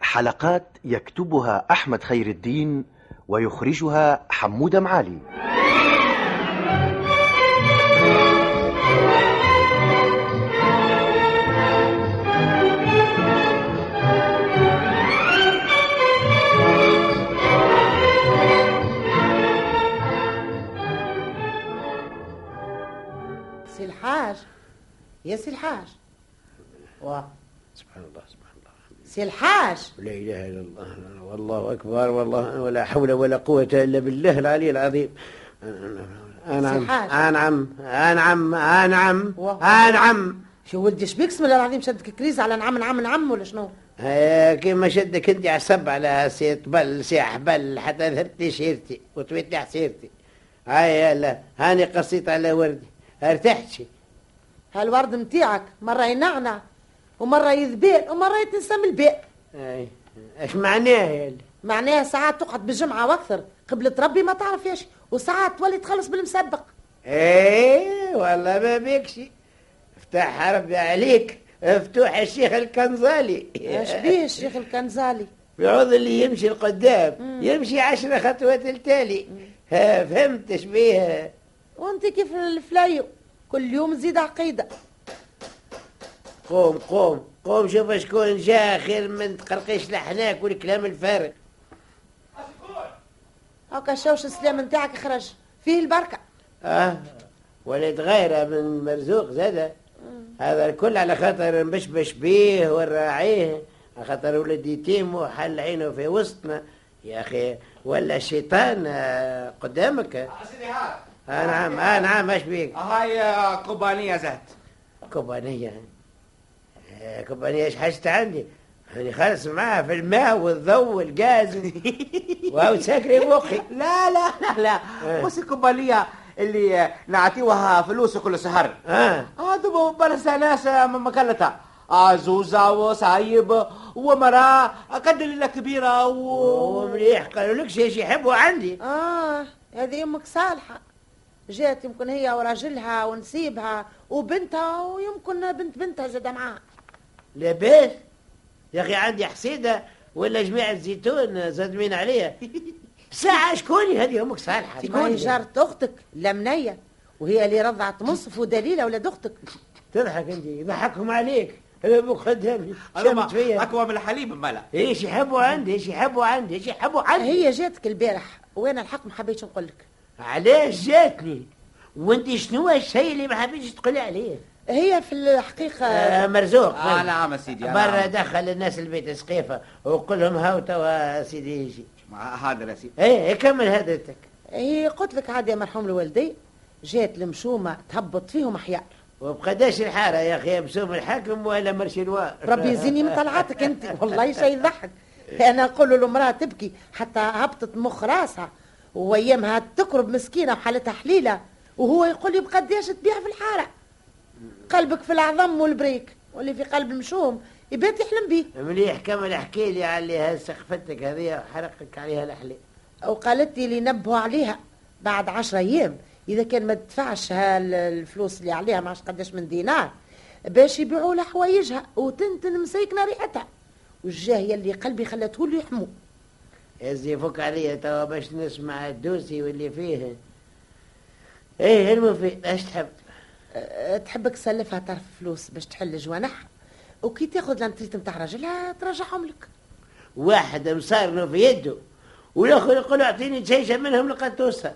حلقات يكتبها أحمد خير الدين ويخرجها حمود معالي. سي الحاج يا سي الحاج و سبحان الله سبحان الله سي الحاج. لا إله إلا الله والله أكبر والله ولا حول ولا قوة إلا بالله العلي العظيم. أنعم أنعم أنعم واه. أنعم. شو ولدي شبيك بسم الله العظيم؟ شدك كريز على نعم نعم نعم ولا شنو؟ هيا كيما شدك انت عصب على سي طبل سي حبل حتى ذهبت لي شيرتي وطويت لي حسيرتي هيا يلا هاني قصيت على وردي ارتحت شي هالورد متيعك مرة ينعنع. ومرة يذبيل ومرة يتنسم البيت هاي إيش معناه يا اللي؟ معناها ساعات تقعد بالجمعة وأكثر. قبل تربي ما تعرف إيش. وساعات تولي تخلص بالمسبق. إيه والله ما بيكش افتح ربي عليك. افتوح الشيخ الكنزالي. إيش بيه الشيخ الكنزالي؟ يعوض اللي يمشي لقدام يمشي عشر خطوات التالي ها فهمت إيش بيه؟ وأنت كيف الفلايو؟ كل يوم تزيد عقيدة. قوم قوم قوم شوف شكون جا خير من تقرقيش لحناك والكلام الفارغ. هاكا الشوش السلام نتاعك خرج فيه البركة. آه ولد غيره من مرزوق زاده. هذا الكل على خاطر نبشبش بيه ونراعيه على خاطر ولد يتيم وحل عينه في وسطنا. يا أخي ولا الشيطان آه، قدامك. آه نعم آه نعم إيش بيك؟ هاي قبانية زهت. كوبانية كوبانية إيش حاجت عندي؟ يعني خالص معاها في الماء والضوء والغاز وهو ساكري مخي. لا لا لا لا. إيه. بس القبانية اللي نعطيوها فلوس كل شهر آه. هذا برس ناس مكلتها. عزوزة وصايب ومرأة قد لله كبيرة و... ومليح قالوا لك شيء يحبوا عندي. آه هذه أمك صالحة. جات يمكن هي وراجلها ونسيبها وبنتها ويمكن بنت بنتها زاد معاها. لاباس. يا أخي عندي حسيده ولا جماعة زيتون زادمين عليها ساعة شكوني هذه؟ أمك صالحة. ما هي؟ شكوني جارة أختك لمنية وهي اللي رضعت مصف ودليلة ولاد أختك. تضحك أنت. يضحكهم عليك. هذا أبوك خدامي أنا شمت فيا. أقوى من الحليب ملا إيش يحبوا عندي؟ إيش يحبوا عندي؟ إيش يحبوا عندي؟ هي جاتك البارح. وأنا الحق؟ ما حبيتش نقول لك. علاش جاتني؟ وأنت شنو الشيء اللي ما حبيتش تقولي عليه؟ هي في الحقيقة آه مرزوق آه نعم سيدي آه برا نعم. دخل الناس البيت سقيفة وقول لهم هاو توا سيدي يجي. هذا يا سيدي. إيه كمل هدرتك هي قلت لك عاد يا مرحوم الوالدي جات المشومة تهبط فيهم احياء وبقداش الحارة يا أخي بسوم الحاكم ولا مرشلوار ربي يزيني من طلعاتك أنت والله شيء يضحك. أنا نقول له المراه تبكي حتى هبطت مخ راسها وأيامها تكرب مسكينة وحالتها حليلة وهو يقول لي بقداش تبيع في الحارة. قلبك في العظم والبريك واللي في قلب المشوم يبات يحلم بيه. مليح كمل احكي لي على سقفتك هذه حرقك عليها الأحلام وقالت لي اللي نبهوا عليها بعد عشرة أيام إذا كان ما تدفعش هالفلوس اللي عليها معش قداش من دينار باش يبيعوا لها حوايجها وتنتن مسيكنه ريحتها. والجاه يلي قلبي خلته له يحمو. يزي فك عليا توا باش نسمع الدوسي واللي فيه. إيه المفيد إيش تحب. تحبك تسلفها طرف فلوس باش تحل جوانح وكي تاخذ لانتريت نتاع راجلها ترجعهم لك. واحد مصارنه في يده والآخر يقول أعطيني تشيشه منهم لقطوسها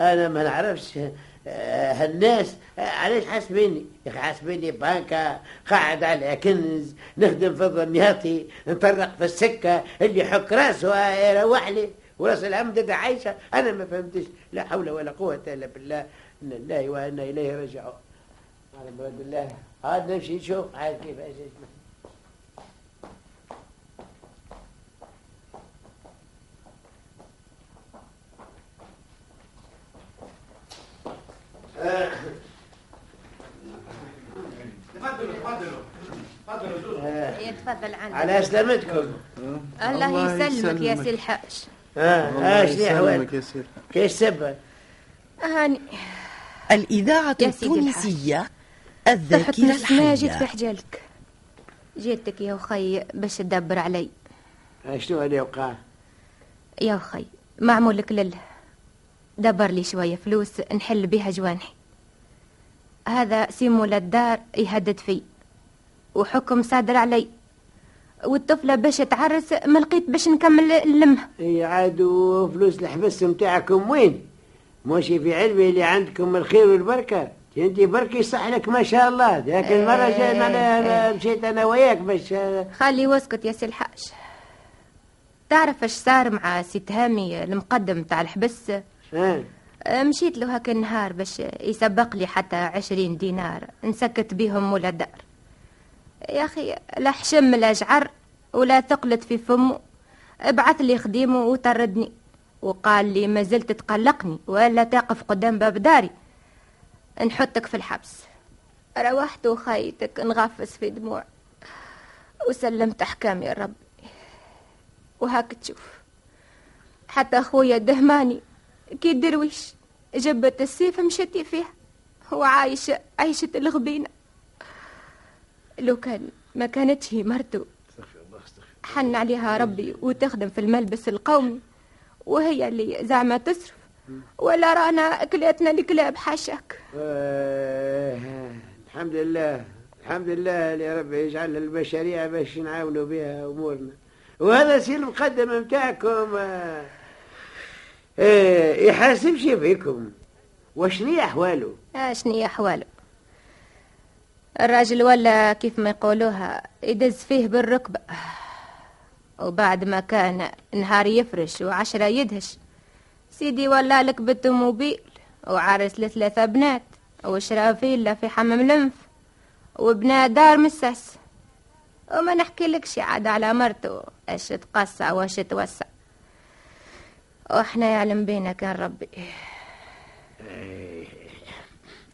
أنا ما نعرفش آه، هالناس آه، علاش حاسبيني؟ يا أخي حاسبيني بانكا قاعد على كنز نخدم في الضمياطي نطرق في السكة اللي يحك راسه آه، يروح لي. ورأس العمد ده عايشة أنا ما فهمتش لا حول ولا قوة إلا بالله. إن الله وأنا إليه راجعون. على مراد الله عاد نمشي نشوف عاد كيف إيش يتفضل عندك. على سلامتكم الله يسلمك يا سي الحاج آه إيش لي احوالك كيف سبه هاني الإذاعة التونسية الذاكرة ما جيت في الحية حجالك جيتك يا أخي باش تدبر علي. شنو اللي وقع يا أخي معمولك لله. دبر لي شوية فلوس نحل بيها جوانحي. هذا سيمول الدار يهدد في وحكم صادر علي. والطفلة باش تعرس ما لقيت باش نكمل اللمها إي عاد وفلوس الحبس نتاعكم وين؟ ماشي في علمي اللي عندكم الخير والبركة. أنت بركي يصح لك ما شاء الله. ذاك المره جاي معناها مشيت أنا وياك باش خلي واسكت يا سي الحاج. تعرف اش صار مع سي تهامي المقدم تاع الحبس؟ ها مشيت له هاك النهار باش يسبق لي حتى عشرين دينار. نسكت بيهم مولا الدار. يا أخي لا حشم لا جعر ولا ثقلت في فمه. ابعث لي خديمه وطردني. وقال لي ما زلت تقلقني ولا تقف قدام باب داري. نحطك في الحبس. روحت وخيتك نغفس في دموع. وسلمت أحكامي يا ربي. وهاك تشوف. حتى أخويا دهماني كي درويش جبت السيف مشتي فيها. هو عايش عيشة الغبينة. لو كان ما كانتش هي مرته حن عليها ربي وتخدم في الملبس القومي. وهي اللي زعما تصرف. ولا رانا كليتنا الكلاب حاشاك. آه، الحمد لله الحمد لله اللي ربي يجعل البشرية باش نعاونوا بها أمورنا. وهذا سي المقدم نتاعكم آه، آه، يحاسبش فيكم؟ وشني أحواله؟ اشني أحواله؟ الراجل ولا كيف ما يقولوها يدز فيه بالركبة. وبعد ما كان نهار يفرش وعشرة يدهش. سيدي ولا لك بالتوموبيل وعرس لثلاثة بنات وشرا فيلا في حمام الانف وبنا دار مساس وما نحكي لكش عاد على مرته اش تقصع واش توسع. وإحنا يعلم بينا كان ربي.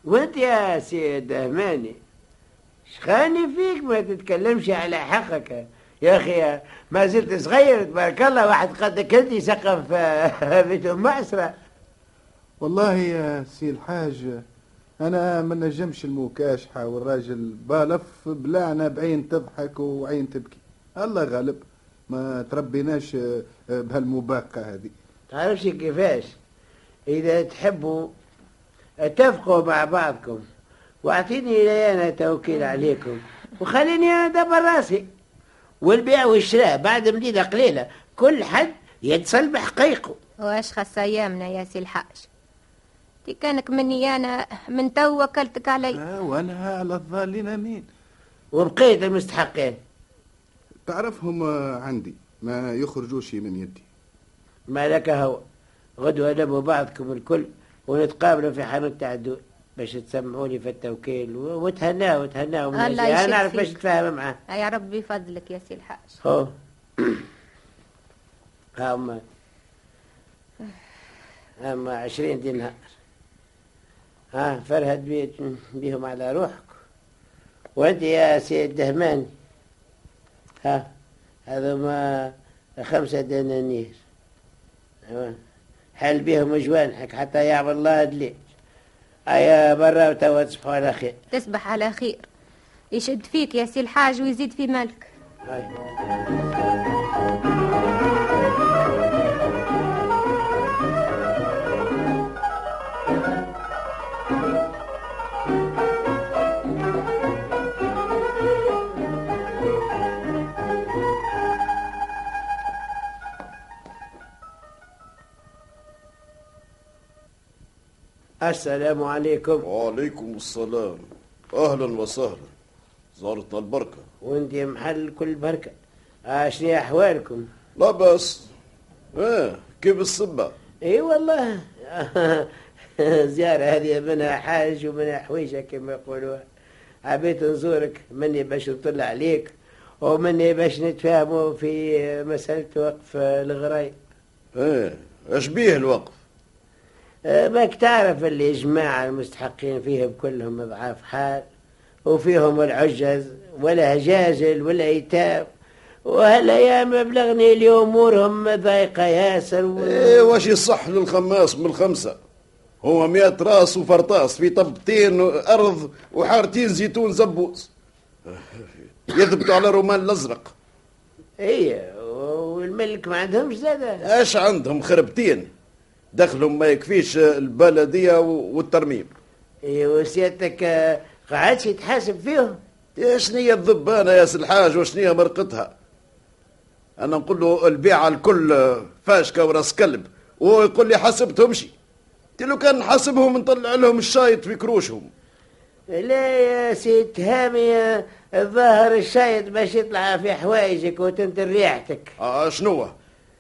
وأنت يا سيد أهماني شخاني فيك ما تتكلمش على حقك. يا أخي ما زلت صغير. تبارك الله واحد قدك انت يسقف بيت ام معسره والله يا سي الحاج أنا ما نجمش المكاشحه والراجل بالف بلعنة بعين تضحك وعين تبكي. الله غالب ما تربيناش آه، بهالمباقة هذه. تعرفش كيفاش؟ إذا تحبوا اتفقوا مع بعضكم واعطيني لي أنا توكيل عليكم وخليني أنا دبر راسي. والبيع والشراء بعد مدينة قليلة. كل حد يتصل بحقيقه. واش خاص أيامنا يا سي الحاج؟ دي كانك مني أنا من تو وكلتك علي. آه وأنا على الظالين أمين. وبقيت المستحقين. تعرفهم عندي ما يخرجوش من يدي. ما لك هو. غدوة لموا بعضكم الكل ونتقابلوا في حانوت تاع الدول باش تسمعوني في التوكيل و- وتهناوا وتهناوا من الله. أنا نعرف باش نتفاهم معاه. يا ربي فضلك يا سي الحاج. هو. هما. هما عشرين دينار ها فرهد بيت بيهم على روحك. وأنت يا سيد دهماني ها هذا ما خمسة دنانير. حل بيهم جوانحك حتى يعمل الله دليل أيا برا وتوا تصبحوا على خير تصبح على خير. يشد فيك يا سي الحاج ويزيد في مالك. هاي. السلام عليكم. وعليكم السلام. أهلا وسهلا. زارتنا البركة. وانت محل كل بركة. آه شنو أحوالكم؟ لا بس إيه كيف الصبة إي والله. زيارة هذه منها حاج ومنها حويجة كما يقولوا حبيت نزورك. مني باش نطلع عليك ومني باش نتفاهموا في مسألة وقف الغراي إيه اش بيه الوقف؟ ماك تعرف اللي جماعة المستحقين فيهم كلهم أضعاف حال وفيهم العجز والهجاجل والأيتام وهالأيام بلغني اللي أمورهم ضيقة ياسر و... إيه واش يصح للخماس من الخمسة هو مئة راس وفرطاس في طبتين أرض وحارتين زيتون زبوس يثبتوا على رومان الأزرق. اي والملك ما عندهمش زادة اش عندهم؟ خربتين. دخلهم ما يكفيش البلدية والترميم. إي وسيادتك قعدش يتحاسب فيهم؟ يا شنية الذبانة يا سي الحاج وشنية مرقتها؟ أنا نقول له البيعة الكل فاشكة وراس كلب وهو يقول لي حاسبتهمشي قلت له كان حاسبهم نطلع لهم الشايط في كروشهم لا يا سيد هامي الظاهر الشايط باش يطلع في حوايجك وتنتر ريحتك. آه شنو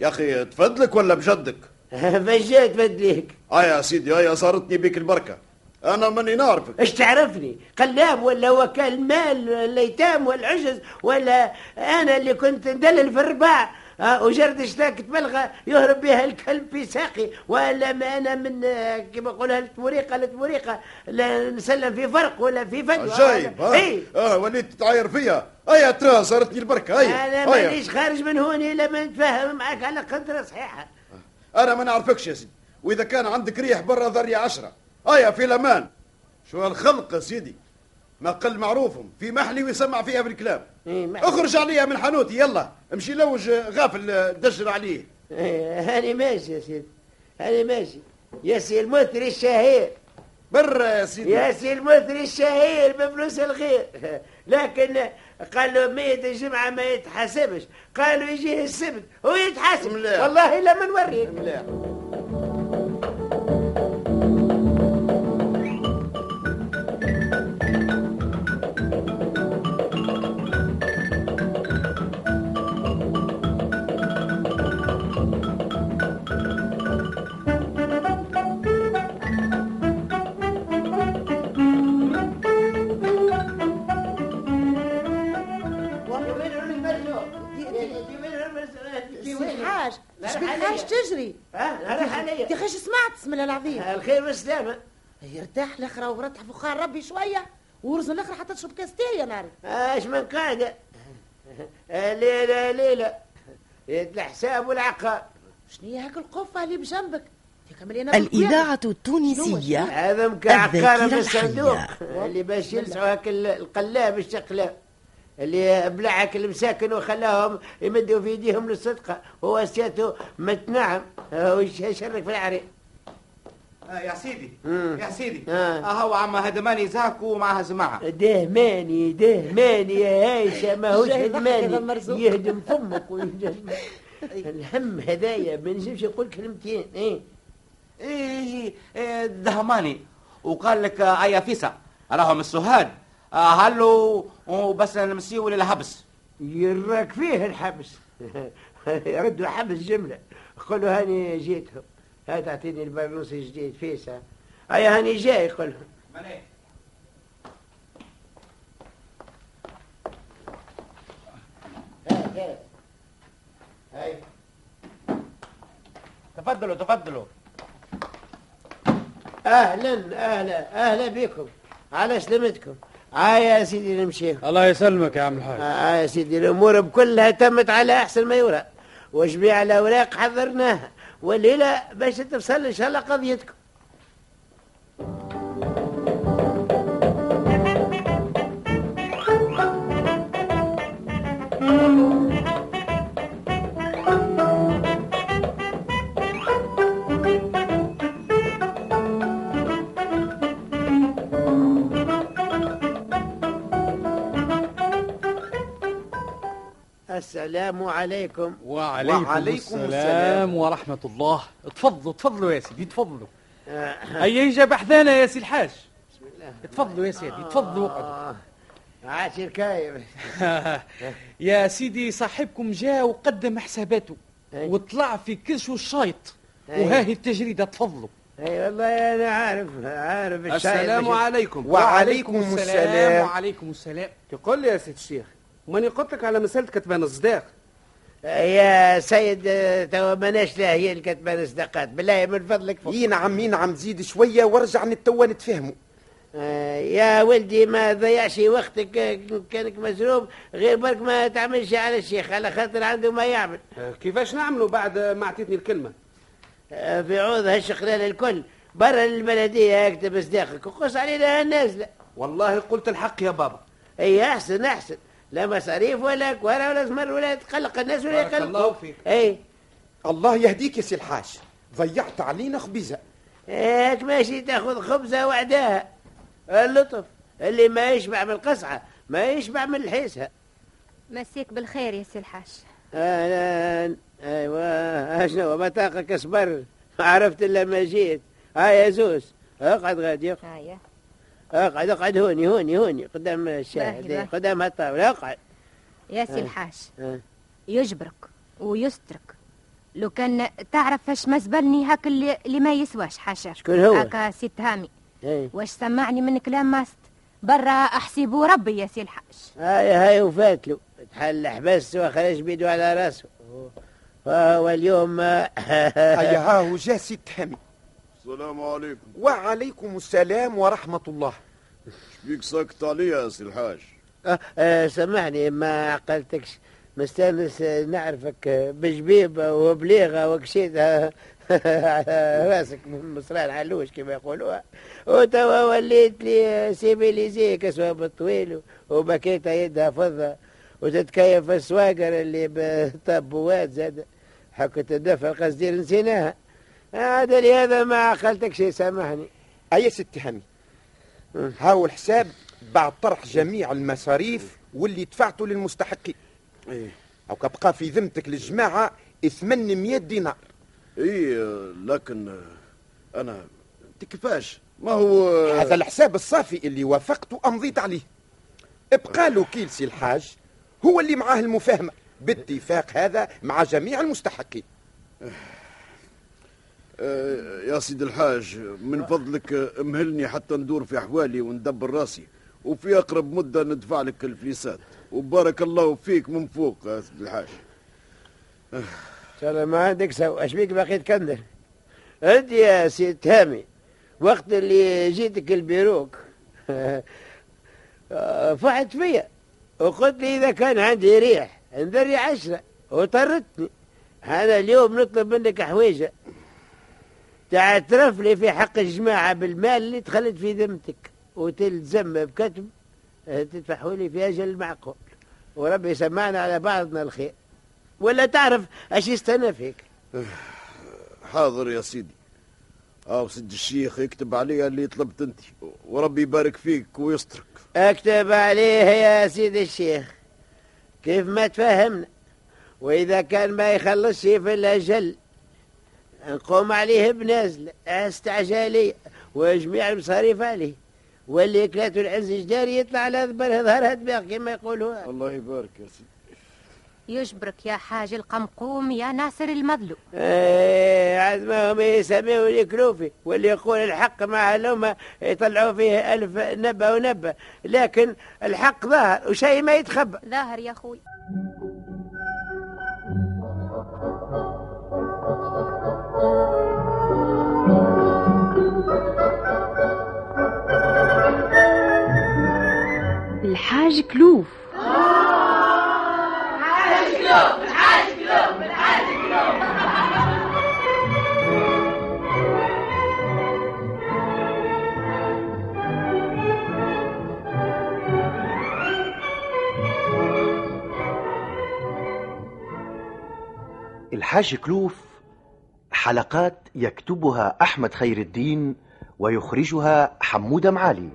يا أخي تفدلك ولا بجدك؟ باش جات بدليك آه يا سيدي آه صارتني بيك البركة. أنا ماني نعرفك. إيش تعرفني؟ قلاب ولا وكال مال الايتام والعجز ولا أنا اللي كنت ندلل في الرباع. آه، وجرد اشتاك تبلغة يهرب بها الكلب في ساقي. ولا ما أنا من آه، كما نقولها لتموريقه لتموريقه لا نسلم في فرق ولا في فجوة. جايب ولا- ها إيه. آه وليت تتعاير فيا أيا ترى صارتني البركة. أيا أنا. مانيش خارج من هون الا ما نتفاهم معك على قدرة صحيحة. أنا ما نعرفكش يا سيدي. وإذا كان عندك ريح برا ذرية عشرة. أيا في الأمان شو هالخلق يا سيدي؟ ما قل معروفهم. في محلي ويسمع فيها بالكلام إيه، محلي. اخرج عليا من حانوتي يلا امشي لوج غافل دجر عليه. إيه، هاني ماشي يا سيدي. هاني ماشي. يا سي المثري الشهير. برا يا سيدي. يا سي المثري الشهير بفلوس الغير لكن قالوا ميت الجمعة ما يتحاسبش. قالوا يجيه السبت هو يتحاسب. ملاح. والله لا ما نوريك. العظيم الخير والسلامة. يرتاح الاخرى ورتح فخار ربي شوية. ورزن الاخرى حتى تشرب كاس تاي يا ناري. إيش من قاعدة ليلة ليلة. يد الحساب والعقاب شنو هي هاك القفة اللي بجنبك؟ الإذاعة التونسية. هذا مكعقارة في الصندوق. اللي باش يلسعوا هاك ال- القلاب الشقلاب اللي بلعك المساكن وخلاهم يمدوا في إيديهم للصدقه هو سياته متنعم. هو يش- يشرك في العري آه يا سيدي. مم. يا سيدي. آه. آه هو عم هدماني زاكو ومعها زماعة دهماني دهماني يا هايشة ما هوش شايف ضحك هذا هدماني. يهدم فمك ويهدم. الهم هدايا ما نجمش نقول كلمتين إيه. إيه إيه، دهماني. وقال لك آه يا فيسا راهم السهاد. آه هلو وبس نمسيو للحبس. يراك فيه الحبس. ردوا حبس جملة. قولوا هاني جيتهم. هات اعطيني البرنوس الجديد فيسا. اي هاني جاي قول لهم هاي تفضلوا تفضلوا. أهلا أهلا أهلا بكم. على سلامتكم. آه يا سيدي نمشي. الله يسلمك يا عم الحاج. آه يا سيدي الأمور بكلها تمت على أحسن ما يرى. وجميع الأوراق حضرناها والليله باش تفصل ان شاء الله قضيتكم السلام عليكم. وعليكم, وعليكم السلام, السلام. ورحمة الله. تفضلوا تفضلوا يا سيدي تفضلوا. آه، هيا جاب حذانا يا سي الحاج؟ بسم الله. تفضلوا يا سيدي تفضلوا آه، عاشر كايف يا سيدي صاحبكم جاء وقدم حساباته أي. وطلع في كرش والشايط أي. وها هي التجريدة تفضلوا. اي والله أنا عارف عارف السلام عليكم. وعليكم وعليكم السلام. تقول لي يا سيد الشيخ. ماني قلت لك على مسألة كتبان الصداق. يا سيد توا ماناش لا هي الكتبان الصداقات. بالله من فضلك فوق. إي نعم إي نعم زيد شوية وارجع نتوا نتفاهموا. آه، يا ولدي ما تضيعش وقتك كانك مزروب غير برك ما تعملش على الشيخ على خاطر عنده ما يعمل. آه، كيفاش نعملوا بعد ما عطيتني الكلمة؟ آه، في عوض هالشغلان الكل. برا البلدية اكتب صداقك وقص علينا النازلة والله قلت الحق يا بابا. إي أحسن أحسن. لا مصاريف ولا كوارع ولا زمر ولا تقلق الناس ولا بارك يقلق. الله فيك. اي الله يهديك يا سي الحاج. ضيعت علينا خبيزة. هيك ماشي تاخذ خبزة وعداها اللطف. اللي ما يشبع من القصعة ما يشبع من الحيسها مسيك بالخير يا سي الحاج. أهلا. أيوه. شنو بطاقك أصبر. ما عرفت إلا ما جيت. هاي يا زوز. أقعد غادي. اقعد هيا اقعد اقعد هوني هوني هوني قدام الشاهد. قدام هالطاولة اقعد يا سي آه. الحاج آه. يجبرك ويسترك. لو كان تعرف اش مسبلني هاك اللي, اللي ما يسواش حاشا. شكون هو؟ هاكا سي تهامي. اي واش سمعني من كلام ماست؟ برا احسبوا ربي يا سي الحاج. هاي هاي وفات له تحل حبس وخرج بيده على راسه. فهو اليوم هيا ها هو جا سي تهامي. السلام عليكم. وعليكم السلام ورحمة الله. بيك ساكت عليا يا سي الحاج؟ آه، آه، سامحني ما عقلتكش. مستانس نعرفك بجبيبة وبليغة على راسك من مصران علوش كما يقولوها. وتوا وليت لي civilisé كسوة الطويل وبكيتها يدها فضة. وتتكيف السواقر اللي بطبوات زاد. حكة الدفع القصدير نسيناها. هذا لهذا ما عقلتكش سامحني. أي سي تهامي ها هو الحساب بعد طرح جميع المصاريف واللي دفعته للمستحقين. إيه. أو كبقى في ذمتك للجماعة 800 دينار. إيه لكن أنا أنت كيفاش؟ ما هو؟ هذا الحساب الصافي اللي وافقت وأمضيت عليه. ابقى له كيل سي الحاج هو اللي معاه المفاهمة. باتفاق هذا مع جميع المستحقين. آه، يا سيد الحاج من فضلك آه، امهلني حتى ندور في أحوالي وندبر راسي وفي أقرب مدة ندفع لك الفليسات. وبارك الله فيك من فوق يا سيد الحاج. الله ما عندك سو اش بيك باقي تكندر أنت يا سي تهامي وقت اللي جيتك البيروك. فحت فيا وقلت لي إذا كان عندي ريح انذري عشرة وطردتني. أنا اليوم نطلب منك حويجه تعترف لي في حق الجماعة بالمال اللي دخلت في ذمتك وتلزم بكتب آه، تدفعوا لي في أجل معقول وربي يسمعنا على بعضنا الخير. ولا تعرف اش يستنى فيك؟ حاضر يا سيدي. آه سيد الشيخ يكتب علي اللي طلبت أنت وربي يبارك فيك ويسترك. أكتب عليه يا سيدي الشيخ. كيف ما تفهمنا وإذا كان ما يخلصش في الأجل نقوم عليه بنازله استعجاليه وجميع المصاريف عليه. واللي يكلاتوا العنز جداري يطلع على ذبر ظهرها دماغ كما يقولوا. الله يبارك يا سيدي. يجبرك يا حاج القمقوم يا ناصر المظلوم. إيه عاد ما هم يسميوا لي كلوفي واللي يقول الحق مع الأمة يطلعوا فيه ألف نبة ونبة لكن الحق ظاهر وشيء ما يتخبى ظاهر يا خوي الحاج كلوف. الحاج كلوف حلقات يكتبها أحمد خير الدين ويخرجها حمود معالي.